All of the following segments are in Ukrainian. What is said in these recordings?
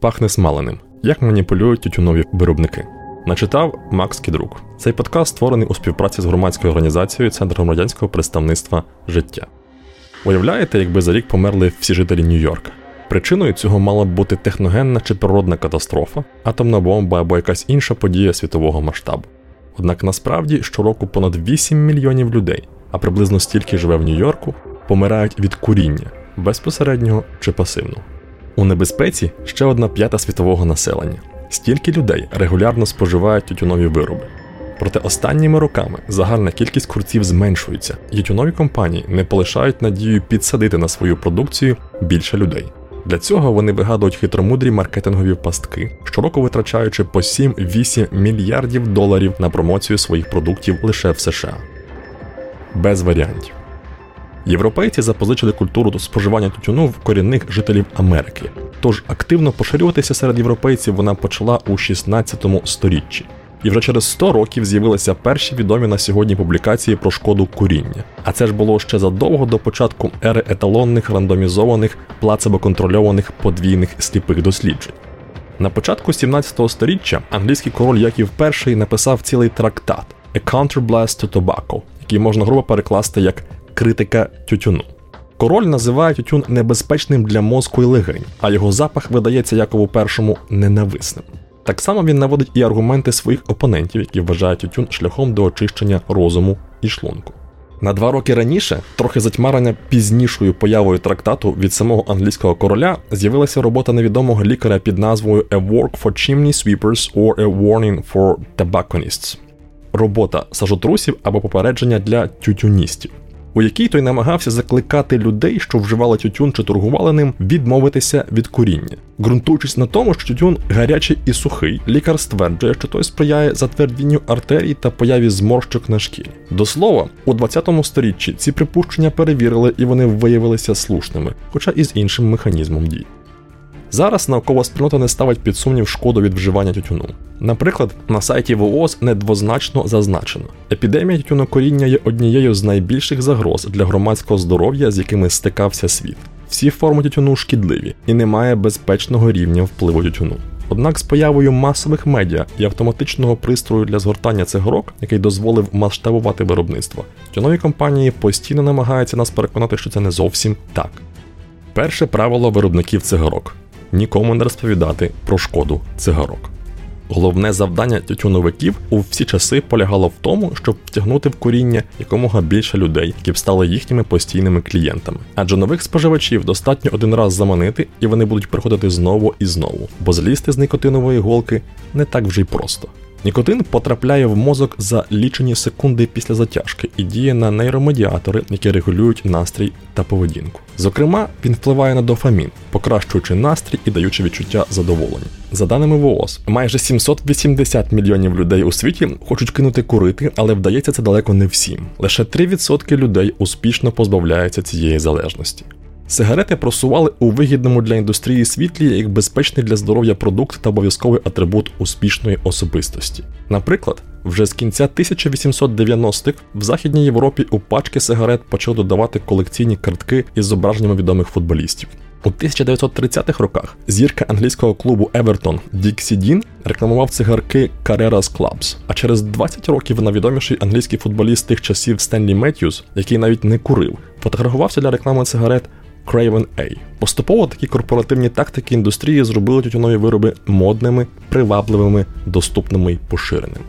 Пахне смаленим. Як маніпулюють тютюнові виробники. Начитав Макс Кідрук. Цей подкаст створений у співпраці з громадською організацією Центр громадянського представництва життя. Уявляєте, якби за рік померли всі жителі Нью-Йорка? Причиною цього мала б бути техногенна чи природна катастрофа, атомна бомба або якась інша подія світового масштабу. Однак насправді щороку понад 8 мільйонів людей, а приблизно стільки живе в Нью-Йорку, помирають від куріння безпосереднього чи пасивного. У небезпеці ще одна п'ята світового населення. Стільки людей регулярно споживають тютюнові вироби. Проте останніми роками загальна кількість курців зменшується, і тютюнові компанії не полишають надію підсадити на свою продукцію більше людей. Для цього вони вигадують хитромудрі маркетингові пастки, щороку витрачаючи по 7-8 мільярдів доларів на промоцію своїх продуктів лише в США. Без варіантів. Європейці запозичили культуру до споживання тютюну в корінних жителів Америки, тож активно поширюватися серед європейців вона почала у 16 сторіччі. І вже через 100 років з'явилися перші відомі на сьогодні публікації про шкоду куріння. А це ж було ще задовго до початку ери еталонних рандомізованих плацебо-контрольованих подвійних сліпих досліджень. На початку 17 століття англійський король Яків І написав цілий трактат A Counterblast to Tobacco, який можна грубо перекласти як критика тютюну. Король називає тютюн небезпечним для мозку і легень, а його запах видається Якову І ненависним. Так само він наводить і аргументи своїх опонентів, які вважають тютюн шляхом до очищення розуму і шлунку. На два роки раніше, трохи затьмарення пізнішою появою трактату від самого англійського короля, з'явилася робота невідомого лікаря під назвою A Work for Chimney Sweepers or A Warning for Tobacconists. Робота сажотрусів або попередження для тютюністів у якій той намагався закликати людей, що вживали тютюн чи торгували ним, відмовитися від куріння. Ґрунтуючись на тому, що тютюн гарячий і сухий, лікар стверджує, що той сприяє затвердінню артерій та появі зморщок на шкірі. До слова, у 20 сторіччі ці припущення перевірили і вони виявилися слушними, хоча і з іншим механізмом дій. Зараз наукова спільнота не ставить під сумнів шкоду від вживання тютюну. Наприклад, на сайті ВООЗ недвозначно зазначено, епідемія тютюнокоріння є однією з найбільших загроз для громадського здоров'я, з якими стикався світ. Всі форми тютюну шкідливі і немає безпечного рівня впливу тютюну. Однак з появою масових медіа і автоматичного пристрою для згортання цигарок, який дозволив масштабувати виробництво, тютюнові компанії постійно намагаються нас переконати, що це не зовсім так. Перше правило виробників цигарок нікому не розповідати про шкоду цигарок. Головне завдання тютюновиків у всі часи полягало в тому, щоб втягнути в куріння якомога більше людей, які б стали їхніми постійними клієнтами. Адже нових споживачів достатньо один раз заманити, і вони будуть приходити знову і знову, бо злізти з никотинової голки не так вже й просто. Нікотин потрапляє в мозок за лічені секунди після затяжки і діє на нейромедіатори, які регулюють настрій та поведінку. Зокрема, він впливає на дофамін, покращуючи настрій і даючи відчуття задоволення. За даними ВООЗ, майже 780 мільйонів людей у світі хочуть кинути курити, але вдається це далеко не всім. Лише 3% людей успішно позбавляються цієї залежності. Сигарети просували у вигідному для індустрії світлі як безпечний для здоров'я продукт та обов'язковий атрибут успішної особистості. Наприклад, вже з кінця 1890-х в Західній Європі у пачки сигарет почали додавати колекційні картки із зображеннями відомих футболістів. У 1930-х роках зірка англійського клубу Евертон Діксі Дін рекламував цигарки Carreras Clubs, а через 20 років найвідоміший англійський футболіст тих часів Стенлі Меттьюз, який навіть не курив, фотографувався для реклами цигарет Craven A. Поступово такі корпоративні тактики індустрії зробили тютюнові вироби модними, привабливими, доступними й поширеними.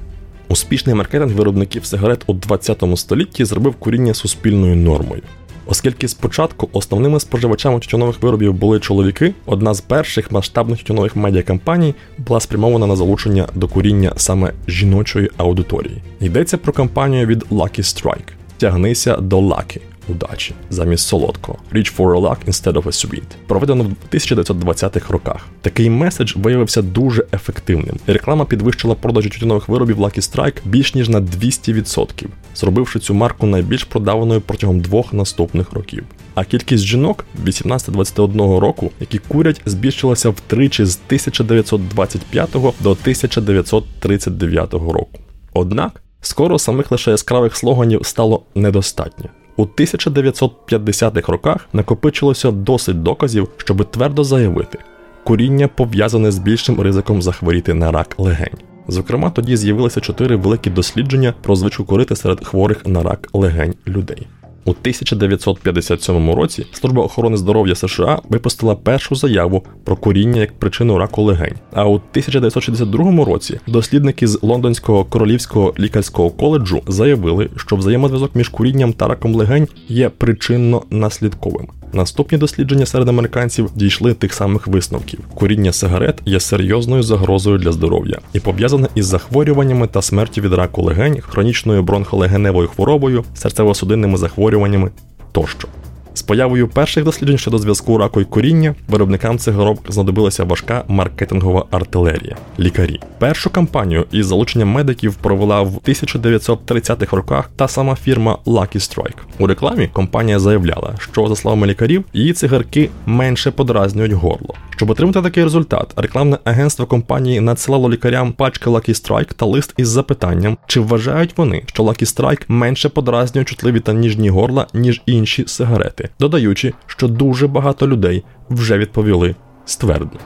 Успішний маркетинг виробників сигарет у 20 столітті зробив куріння суспільною нормою. Оскільки спочатку основними споживачами тютюнових виробів були чоловіки, одна з перших масштабних тютюнових медіакампаній була спрямована на залучення до куріння саме жіночої аудиторії. Йдеться про кампанію від Lucky Strike Тягнися до Lucky удачі замість солодкого Reach for a luck instead of a sweet, проведено в 1920-х роках. Такий меседж виявився дуже ефективним. Реклама підвищила продажі тютюнових виробів Lucky Strike більш ніж на 200%, зробивши цю марку найбільш продаваною протягом двох наступних років. А кількість жінок 18-21 року, які курять, збільшилася втричі з 1925 до 1939 року. Однак скоро самих лише яскравих слоганів стало недостатньо. У 1950-х роках накопичилося досить доказів, щоби твердо заявити, куріння пов'язане з більшим ризиком захворіти на рак легень. Зокрема, тоді з'явилися чотири великі дослідження про звичку курити серед хворих на рак легень людей. У 1957 році Служба охорони здоров'я США випустила першу заяву про куріння як причину раку легень. А у 1962 році дослідники з Лондонського королівського лікарського коледжу заявили, що взаємозв'язок між курінням та раком легень є причинно-наслідковим. Наступні дослідження серед американців дійшли тих самих висновків. Куріння сигарет є серйозною загрозою для здоров'я і пов'язане із захворюваннями та смертю від раку легень, хронічною бронхолегеневою хворобою, серцево-судинними захворюваннями тощо. З появою перших досліджень щодо зв'язку раку і коріння виробникам цигарок знадобилася важка маркетингова артилерія лікарі. Першу кампанію із залученням медиків провела в 1930-х роках та сама фірма Lucky Strike. У рекламі компанія заявляла, що за словами лікарів, її цигарки менше подразнюють горло. Щоб отримати такий результат, рекламне агентство компанії надсилало лікарям пачки Lucky Strike та лист із запитанням, чи вважають вони, що Lucky Strike менше подразнює чутливі та ніжні горла, ніж інші сигарети, додаючи, що дуже багато людей вже відповіли ствердно.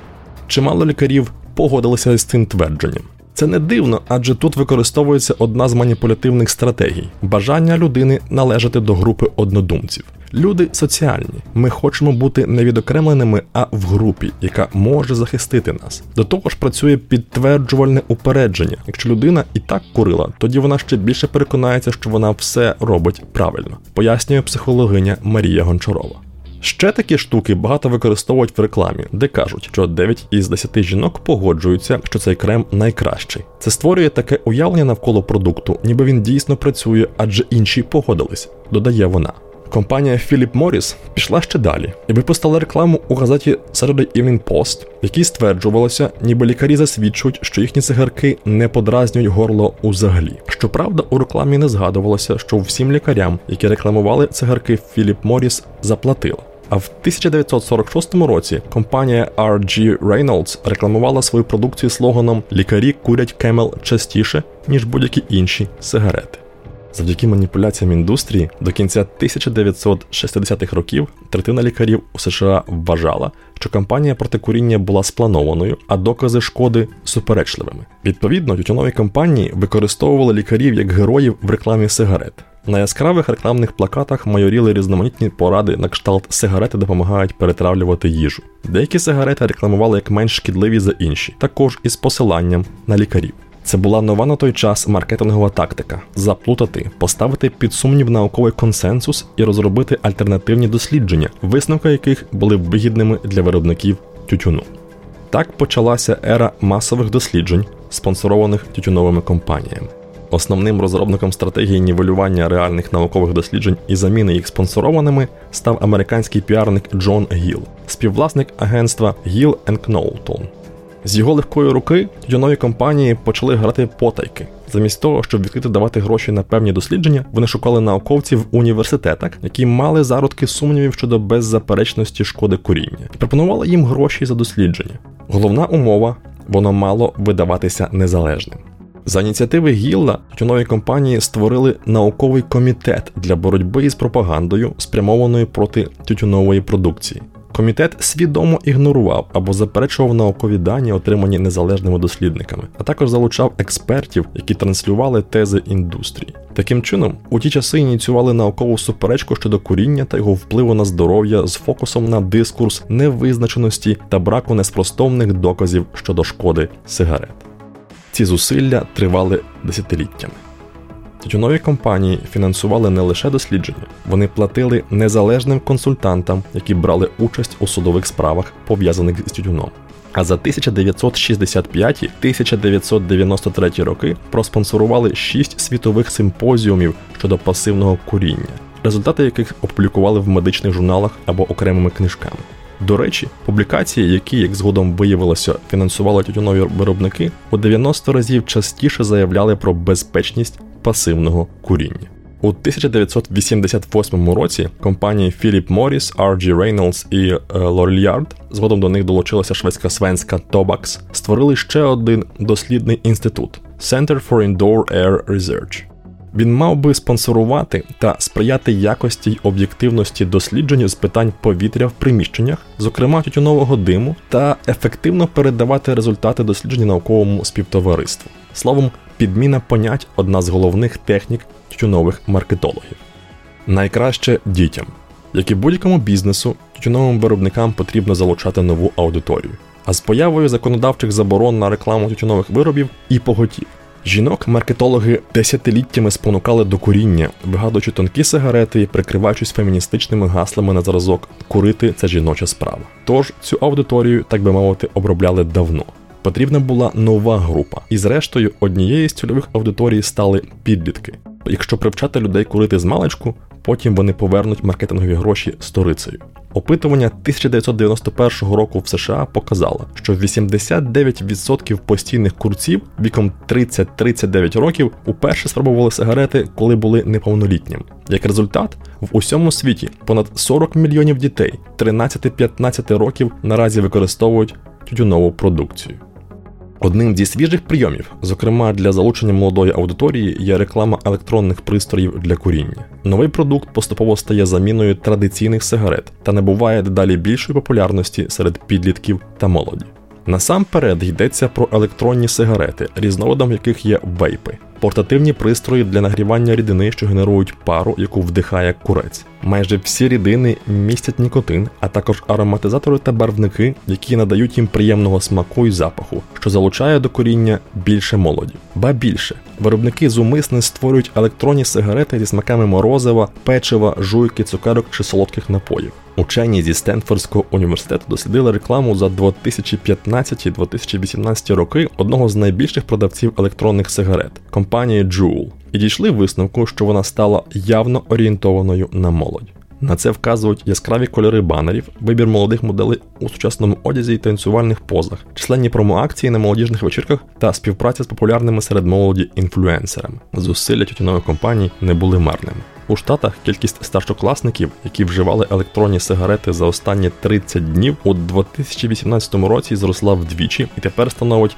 Чимало лікарів погодилися з цим твердженням. Це не дивно, адже тут використовується одна з маніпулятивних стратегій бажання людини належати до групи однодумців. Люди соціальні. Ми хочемо бути не відокремленими, а в групі, яка може захистити нас. До того ж, працює підтверджувальне упередження. Якщо людина і так курила, тоді вона ще більше переконається, що вона все робить правильно, пояснює психологиня Марія Гончарова. Ще такі штуки багато використовують в рекламі, де кажуть, що 9 із 10 жінок погоджуються, що цей крем найкращий. Це створює таке уявлення навколо продукту, ніби він дійсно працює, адже інші погодились, додає вона. Компанія Philip Morris пішла ще далі і випустила рекламу у газеті Saturday Evening Post, в якій стверджувалося, ніби лікарі засвідчують, що їхні цигарки не подразнюють горло узагалі. Щоправда, у рекламі не згадувалося, що всім лікарям, які рекламували цигарки Philip Morris, заплатила. А в 1946 році компанія RG Reynolds рекламувала свою продукцію слоганом Лікарі курять кемел частіше, ніж будь-які інші сигарети. Завдяки маніпуляціям індустрії до кінця 1960-х років третина лікарів у США вважала, що кампанія проти куріння була спланованою, а докази шкоди суперечливими. Відповідно, тютюнові компанії використовували лікарів як героїв в рекламі сигарет. На яскравих рекламних плакатах майоріли різноманітні поради на кшталт сигарети допомагають перетравлювати їжу. Деякі сигарети рекламували як менш шкідливі за інші, також із посиланням на лікарів. Це була нова на той час маркетингова тактика заплутати, поставити під сумнів науковий консенсус і розробити альтернативні дослідження, висновки яких були вигідними для виробників тютюну. Так почалася ера масових досліджень, спонсорованих тютюновими компаніями. Основним розробником стратегії нівелювання реальних наукових досліджень і заміни їх спонсорованими став американський піарник Джон Гіл, співвласник агентства Гіл Knowlton. З його легкої руки тютюнові компанії почали грати потайки. Замість того, щоб відкрити давати гроші на певні дослідження, вони шукали науковців в університетах, які мали зародки сумнівів щодо беззаперечності шкоди куріння, і пропонували їм гроші за дослідження. Головна умова воно мало видаватися незалежним. За ініціативи Гілла тютюнові компанії створили науковий комітет для боротьби із пропагандою, спрямованою проти тютюнової продукції. Комітет свідомо ігнорував або заперечував наукові дані, отримані незалежними дослідниками, а також залучав експертів, які транслювали тези індустрії. Таким чином, у ті часи ініціювали наукову суперечку щодо куріння та його впливу на здоров'я з фокусом на дискурс невизначеності та браку неспростовних доказів щодо шкоди сигарет. Ці зусилля тривали десятиліттями. Тютюнові компанії фінансували не лише дослідження, вони платили незалежним консультантам, які брали участь у судових справах, пов'язаних з тютюном. А за 1965-1993 роки проспонсорували шість світових симпозіумів щодо пасивного куріння, результати яких опублікували в медичних журналах або окремими книжками. До речі, публікації, які, як згодом виявилося, фінансували тютюнові виробники, у 90 разів частіше заявляли про безпечність пасивного куріння. У 1988 році компанії Philip Morris, RG Reynolds і L'Oreal, згодом до них долучилася шведська свенська Tobax, створили ще один дослідний інститут Center for Indoor Air Research. Він мав би спонсорувати та сприяти якості й об'єктивності досліджень з питань повітря в приміщеннях, зокрема тютюнового диму, та ефективно передавати результати досліджень науковому співтовариству. Словом, підміна понять одна з головних технік тютюнових маркетологів. Найкраще дітям, як і будь-якому бізнесу, тютюновим виробникам потрібно залучати нову аудиторію. А з появою законодавчих заборон на рекламу тютюнових виробів і поготів. Жінок маркетологи десятиліттями спонукали до куріння, вигадуючи тонкі сигарети і прикриваючись феміністичними гаслами на зразок Курити це жіноча справа. Тож цю аудиторію, так би мовити, обробляли давно. Потрібна була нова група, і зрештою однією з цільових аудиторій стали підлітки. Якщо привчати людей курити з маличку, потім вони повернуть маркетингові гроші сторицею. Опитування 1991 року в США показало, що 89% постійних курців віком 30-39 років уперше спробували сигарети, коли були неповнолітніми. Як результат, в усьому світі понад 40 мільйонів дітей 13-15 років наразі використовують тютюнову продукцію. Одним зі свіжих прийомів, зокрема для залучення молодої аудиторії, є реклама електронних пристроїв для куріння. Новий продукт поступово стає заміною традиційних сигарет та набуває дедалі більшої популярності серед підлітків та молоді. Насамперед йдеться про електронні сигарети, різновидом яких є вейпи, портативні пристрої для нагрівання рідини, що генерують пару, яку вдихає курець. Майже всі рідини містять нікотин, а також ароматизатори та барвники, які надають їм приємного смаку і запаху, що залучає до коріння більше молоді. Ба більше, виробники зумисне створюють електронні сигарети зі смаками морозива, печива, жуйки, цукерок чи солодких напоїв. Учені зі Стенфордського університету дослідили рекламу за 2015-2018 роки одного з найбільших продавців електронних сигарет компанії Juul, і дійшли висновку, що вона стала явно орієнтованою на молодь. На це вказують яскраві кольори банерів, вибір молодих моделей у сучасному одязі і танцювальних позах, численні промоакції на молодіжних вечірках та співпраця з популярними серед молоді інфлюенсерами. Зусилля тютюнових компаній не були марними. У Штатах кількість старшокласників, які вживали електронні сигарети за останні 30 днів, у 2018 році зросла вдвічі і тепер становить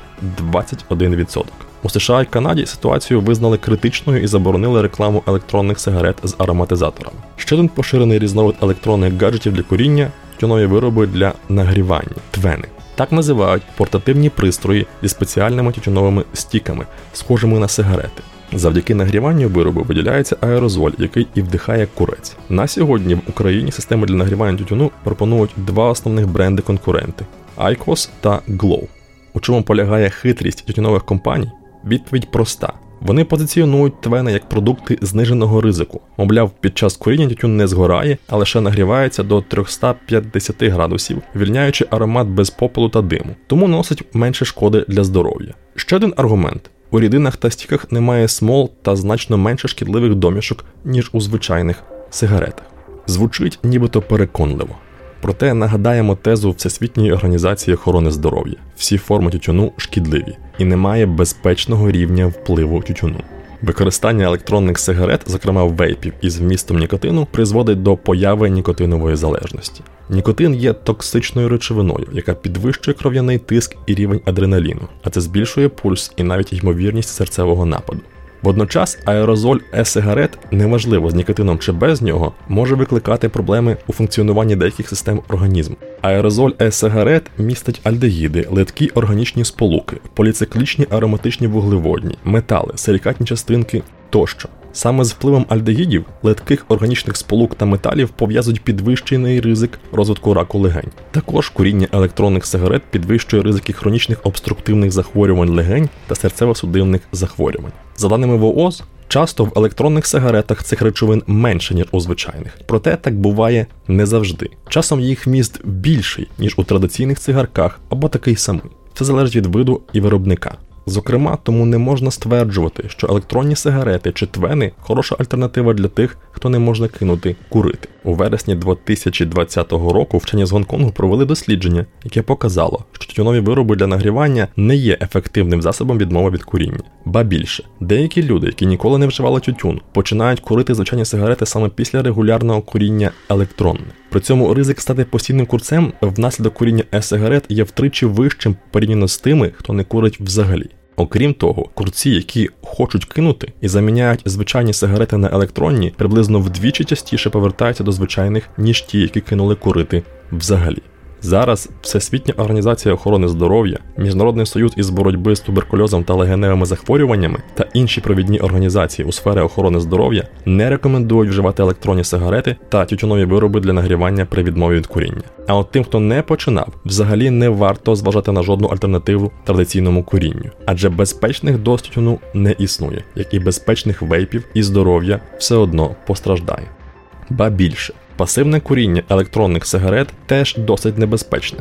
21%. У США і Канаді ситуацію визнали критичною і заборонили рекламу електронних сигарет з ароматизаторами. Ще один поширений різновид електронних гаджетів для куріння тюнові вироби для нагрівання твени. Так називають портативні пристрої зі спеціальними тютюновими стіками, схожими на сигарети. Завдяки нагріванню виробу виділяється аерозоль, який і вдихає курець. На сьогодні в Україні системи для нагрівання тютюну пропонують два основних бренди-конкуренти IQOS та Glow. У чому полягає хитрість тютюнових компаній? Відповідь проста. Вони позиціонують твени як продукти зниженого ризику. Мовляв, під час куріння тютюн не згорає, а лише нагрівається до 350 градусів, вільняючи аромат без попелу та диму, тому носить менше шкоди для здоров'я. Ще один аргумент: у рідинах та стіках немає смол та значно менше шкідливих домішок, ніж у звичайних сигаретах. Звучить нібито переконливо. Проте нагадаємо тезу Всесвітньої організації охорони здоров'я: всі форми тютюну шкідливі і немає безпечного рівня впливу тютюну. Використання електронних сигарет, зокрема вейпів із вмістом нікотину, призводить до появи нікотинової залежності. Нікотин є токсичною речовиною, яка підвищує кров'яний тиск і рівень адреналіну, а це збільшує пульс і навіть ймовірність серцевого нападу. Водночас аерозоль е-сигарет, неважливо з нікотином чи без нього, може викликати проблеми у функціонуванні деяких систем організму. Аерозоль е-сигарет містить альдегіди, литкі органічні сполуки, поліциклічні ароматичні вуглеводні, метали, силікатні частинки тощо. Саме з впливом альдегідів, литких органічних сполук та металів пов'язують підвищений ризик розвитку раку легень. Також куріння електронних сигарет підвищує ризики хронічних обструктивних захворювань легень та серцево-судинних захворювань. За даними ВООЗ, часто в електронних сигаретах цих речовин менше, ніж у звичайних. Проте так буває не завжди. Часом їх вміст більший, ніж у традиційних цигарках або такий самий. Це залежить від виду і виробника. Зокрема, тому не можна стверджувати, що електронні сигарети чи твени хороша альтернатива для тих, хто не можна кинути курити. У вересні 2020 року вчені з Гонконгу провели дослідження, яке показало, що тютюнові вироби для нагрівання не є ефективним засобом відмови від куріння. Ба більше, деякі люди, які ніколи не вживали тютюн, починають курити звичайні сигарети саме після регулярного куріння електронних. При цьому ризик стати постійним курцем внаслідок куріння е-сигарет є втричі вищим порівняно з тими, хто не курить взагалі. Окрім того, курці, які хочуть кинути і заміняють звичайні сигарети на електронні, приблизно вдвічі частіше повертаються до звичайних, ніж ті, які кинули курити взагалі. Зараз Всесвітня організація охорони здоров'я, Міжнародний союз із боротьби з туберкульозом та легеневими захворюваннями та інші провідні організації у сфері охорони здоров'я не рекомендують вживати електронні сигарети та тютюнові вироби для нагрівання при відмові від куріння. А от тим, хто не починав, взагалі не варто зважати на жодну альтернативу традиційному курінню, адже безпечних доз тютюну не існує, як і безпечних вейпів, і здоров'я все одно постраждає. Ба більше. Пасивне куріння електронних сигарет теж досить небезпечне.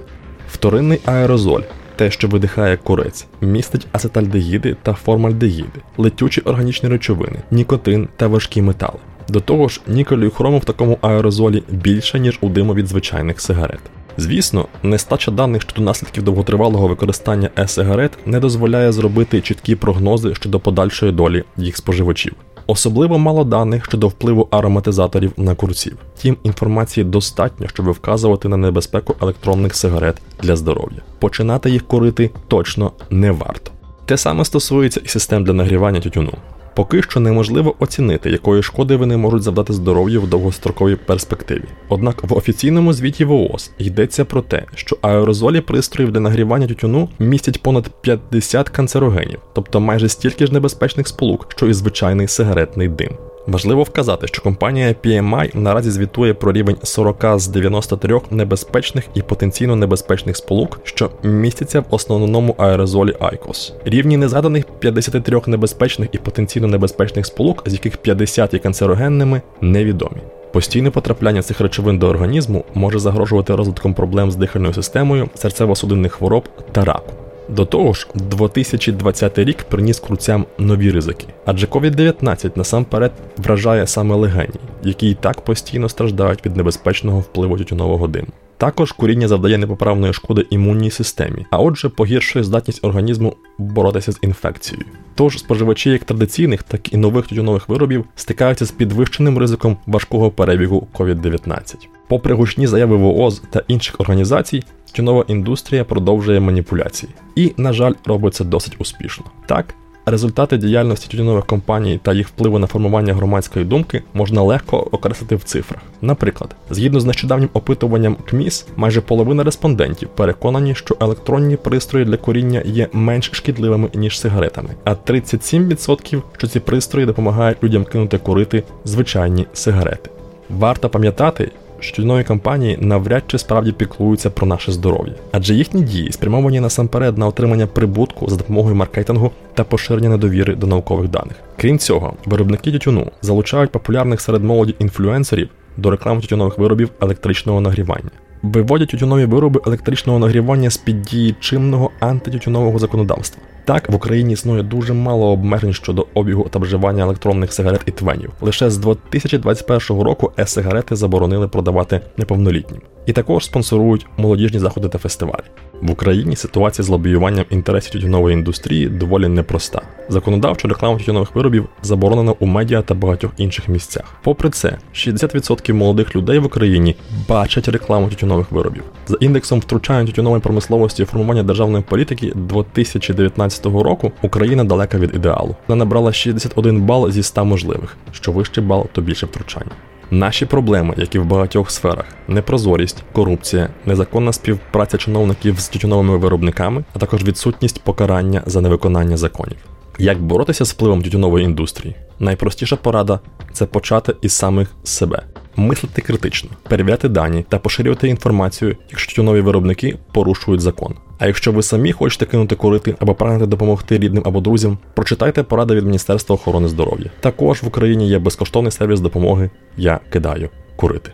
Вторинний аерозоль, те, що видихає курець, містить ацетальдегіди та формальдегіди, летючі органічні речовини, нікотин та важкі метали. До того ж, нікелю і хрому в такому аерозолі більше, ніж у диму від звичайних сигарет. Звісно, нестача даних щодо наслідків довготривалого використання е-сигарет не дозволяє зробити чіткі прогнози щодо подальшої долі їх споживачів. Особливо мало даних щодо впливу ароматизаторів на курців. Тім інформації достатньо, щоб вказувати на небезпеку електронних сигарет для здоров'я. Починати їх курити точно не варто. Те саме стосується і систем для нагрівання тютюну. Поки що неможливо оцінити, якої шкоди вони можуть завдати здоров'ю в довгостроковій перспективі. Однак в офіційному звіті ВООЗ йдеться про те, що аерозолі пристроїв для нагрівання тютюну містять понад 50 канцерогенів, тобто майже стільки ж небезпечних сполук, що і звичайний сигаретний дим. Важливо вказати, що компанія PMI наразі звітує про рівень 40 з 93 небезпечних і потенційно небезпечних сполук, що містяться в основному аерозолі IQOS. Рівні незгаданих 53 небезпечних і потенційно небезпечних сполук, з яких 50 є канцерогенними, невідомі. Постійне потрапляння цих речовин до організму може загрожувати розвитком проблем з дихальною системою, серцево-судинних хвороб та раку. До того ж, 2020 рік приніс круцям нові ризики, адже COVID-19 насамперед вражає саме легені, які і так постійно страждають від небезпечного впливу тютюнового диму. Також куріння завдає непоправної шкоди імунній системі, а отже, погіршує здатність організму боротися з інфекцією. Тож споживачі як традиційних, так і нових тютюнових виробів стикаються з підвищеним ризиком важкого перебігу COVID-19. Попри гучні заяви ВООЗ та інших організацій, тютюнова індустрія продовжує маніпуляції і, на жаль, робить це досить успішно. Так, результати діяльності тютюнових компаній та їх впливу на формування громадської думки можна легко окреслити в цифрах. Наприклад, згідно з нещодавнім опитуванням КМІС, майже половина респондентів переконані, що електронні пристрої для куріння є менш шкідливими ніж сигаретами, а 37% що ці пристрої допомагають людям кинути курити звичайні сигарети. Варто пам'ятати, що нові компанії навряд чи справді піклуються про наше здоров'я, адже їхні дії спрямовані насамперед на отримання прибутку за допомогою маркетингу та поширення недовіри до наукових даних. Крім цього, виробники тютюну залучають популярних серед молоді інфлюенсерів до реклами тютюнових виробів електричного нагрівання. Виводять тютюнові вироби електричного нагрівання з під дії чинного антитютюнового законодавства. Так, в Україні існує дуже мало обмежень щодо обігу та вживання електронних сигарет і твенів. Лише з 2021 року е-сигарети заборонили продавати неповнолітнім. І також спонсорують молодіжні заходи та фестивалі. В Україні ситуація з лобіюванням інтересів тютюнової індустрії доволі непроста. Законодавчо реклама тютюнових виробів заборонена у медіа та багатьох інших місцях. Попри це, 60% молодих людей в Україні бачать рекламу тютюнових виробів. За індексом втручання тютюнової промисловості і формування державної політики 2019 року Україна далека від ідеалу. Вона набрала 61 бал зі 100 можливих. Що вищий бал, то більше втручання. Наші проблеми, які в багатьох сферах: непрозорість, корупція, незаконна співпраця чиновників з тютюновими виробниками, а також відсутність покарання за невиконання законів. Як боротися з впливом тютюнової індустрії? Найпростіша порада це почати із самих себе, мислити критично, перевіряти дані та поширювати інформацію, якщо нові виробники порушують закон. А якщо ви самі хочете кинути курити або прагнете допомогти рідним або друзям, прочитайте поради від Міністерства охорони здоров'я. Також в Україні є безкоштовний сервіс допомоги Я кидаю курити.